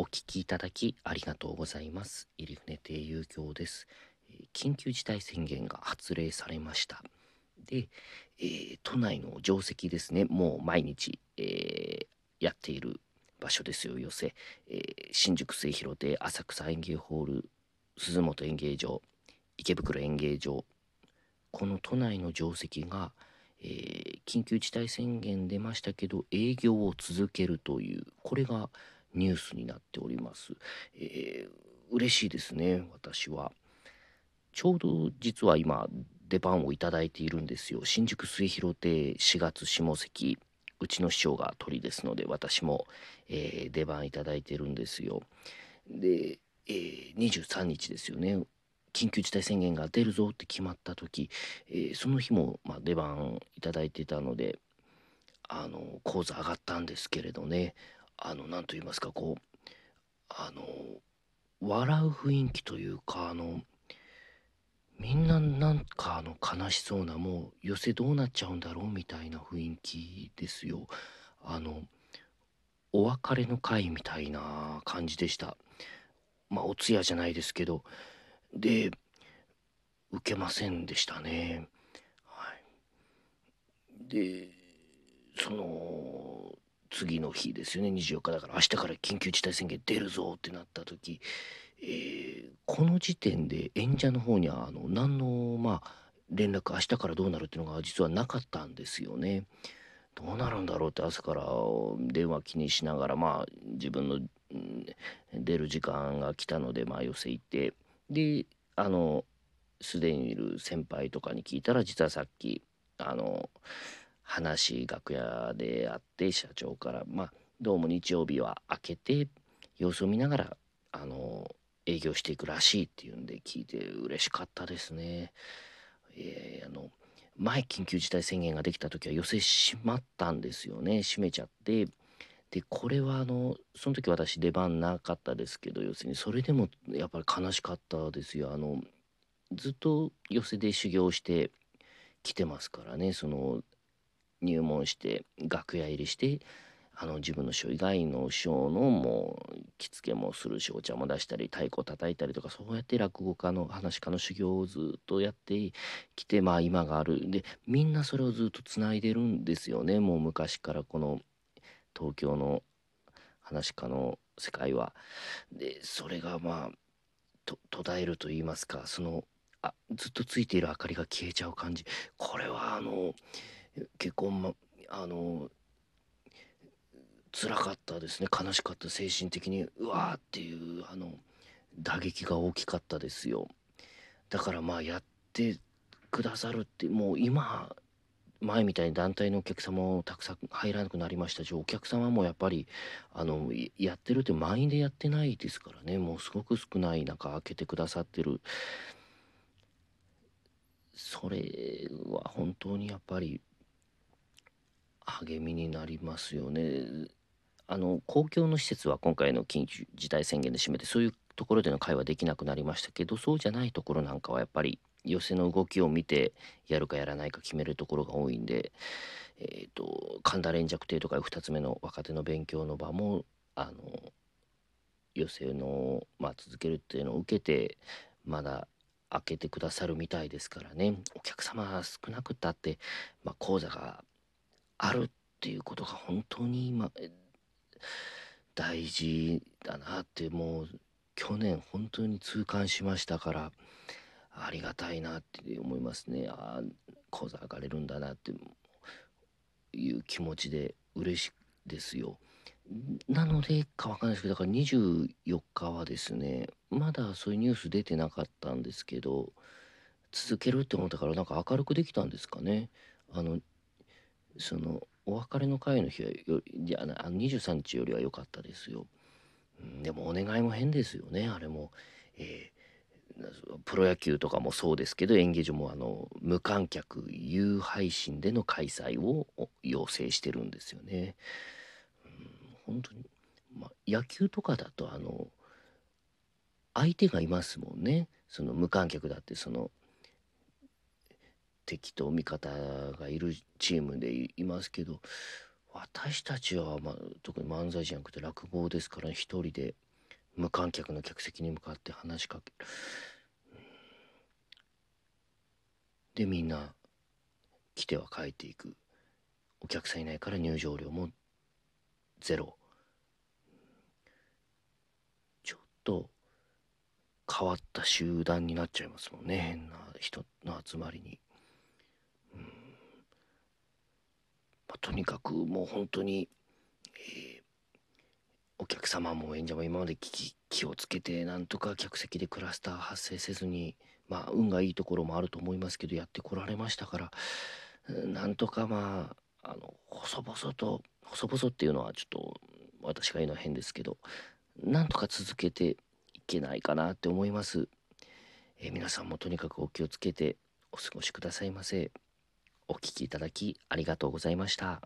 お聞きいただきありがとうございます。入船亭遊興です。緊急事態宣言が発令されました。で、えー、都内の定石ですね。もう毎日、えー、やっている場所ですよ。寄せ、えー、新宿末広亭浅草園芸ホール鈴本演芸場池袋演芸場。この都内の定石が、えー、緊急事態宣言出ましたけど営業を続けるというこれがニュースになっております、えー、嬉しいですね私は。ちょうど実は今出番をいただいているんですよ。新宿末広亭4月下関。うちの師匠が鳥ですので私も、えー、出番いただいてるんですよ。で、えー、23日ですよね。緊急事態宣言が出るぞって決まった時、えー、その日も、まあ、出番いただいてたのであの講座上がったんですけれどね。あの何と言いますかこうあの笑う雰囲気というかあのみんななんかあの悲しそうなもう寄せどうなっちゃうんだろうみたいな雰囲気ですよ。あのお別れの会みたいな感じでした。まあお通夜じゃないですけど。で受けませんでしたね。はい。でその次の日ですよね。24日だから。明日から緊急事態宣言出るぞってなった時、えー、この時点で演者の方にはあの何のまあ連絡明日からどうなるっていうのが実はなかったんですよね。どうなるんだろうって朝から電話気にしながらまあ自分の出る時間が来たのでまあ寄せ行って。であのすでにいる先輩とかに聞いたら実はさっきあの話楽屋であって社長からまあどうも日曜日は開けて様子を見ながらあの営業していくらしいっていうんで聞いて嬉しかったですね。えー、あの前緊急事態宣言ができた時は寄せ閉まったんですよね。閉めちゃって。でこれはあのその時私出番なかったですけど要するにそれでもやっぱり悲しかったですよ。あのずっと寄せで修行してきてますからね。その入門して楽屋入りしてあの自分の師匠以外の師匠のもう着付けもするしお茶も出したり太鼓叩いたりとかそうやって落語家の話家の修行をずっとやってきてまあ今がある。でみんなそれをずっとつないでるんですよね。もう昔からこの東京の話家の世界は。でそれがまあ途絶えると言いますかそのあずっとついている明かりが消えちゃう感じ。これはあの結構、ま、あの辛かったですね。悲しかった。精神的にうわーっていうあの打撃が大きかったですよ。だからまあやってくださるってもう今前みたいに団体のお客様もたくさん入らなくなりましたしお客様もやっぱりあのやってるって満員でやってないですからね。もうすごく少ない中開けてくださってる。それは本当にやっぱり励みになりますよね。あの公共の施設は今回の緊急事態宣言で閉めてそういうところでの会話できなくなりましたけどそうじゃないところなんかはやっぱり寄せの動きを見てやるかやらないか決めるところが多いんで、えーと、神田連雀亭とか2つ目の若手の勉強の場もあの寄せの、まあ、続けるっていうのを受けてまだ開けてくださるみたいですからねお客様少なくったって、まあ、講座があるっていうことが本当に今大事だなってもう去年本当に痛感しましたからありがたいなって思いますねああ講座上がれるんだなっていう気持ちで嬉しいですよ。なのでかわかんないですけどだから24日はですねまだそういうニュース出てなかったんですけど続けるって思ったからなんか明るくできたんですかね。あのそのお別れの会の日はよいやあの23日よりは良かったですよ、うん、でもお願いも変ですよねあれも、えー、プロ野球とかもそうですけど演芸場もあの無観客有配信での開催を要請してるんですよね、うん、本当に、まあ、野球とかだとあの相手がいますもんね。その無観客だってその敵と味方がいるチームでいますけど私たちは、まあ、特に漫才じゃなくて落語ですから一人で無観客の客席に向かって話しかける。でみんな来ては帰っていくお客さんいないから入場料もゼロちょっと変わった集団になっちゃいますもんね変な人の集まりに。うんまあ、とにかくもう本当に、えー、お客様も演者も今まで気気をつけてなんとか客席でクラスター発生せずにまあ運がいいところもあると思いますけどやってこられましたからなんとかまああの細々と細々っていうのはちょっと私が言うのは変ですけどなんとか続けていけないかなって思います、えー、皆さんもとにかくお気をつけてお過ごしくださいませ。お聴きいただきありがとうございました。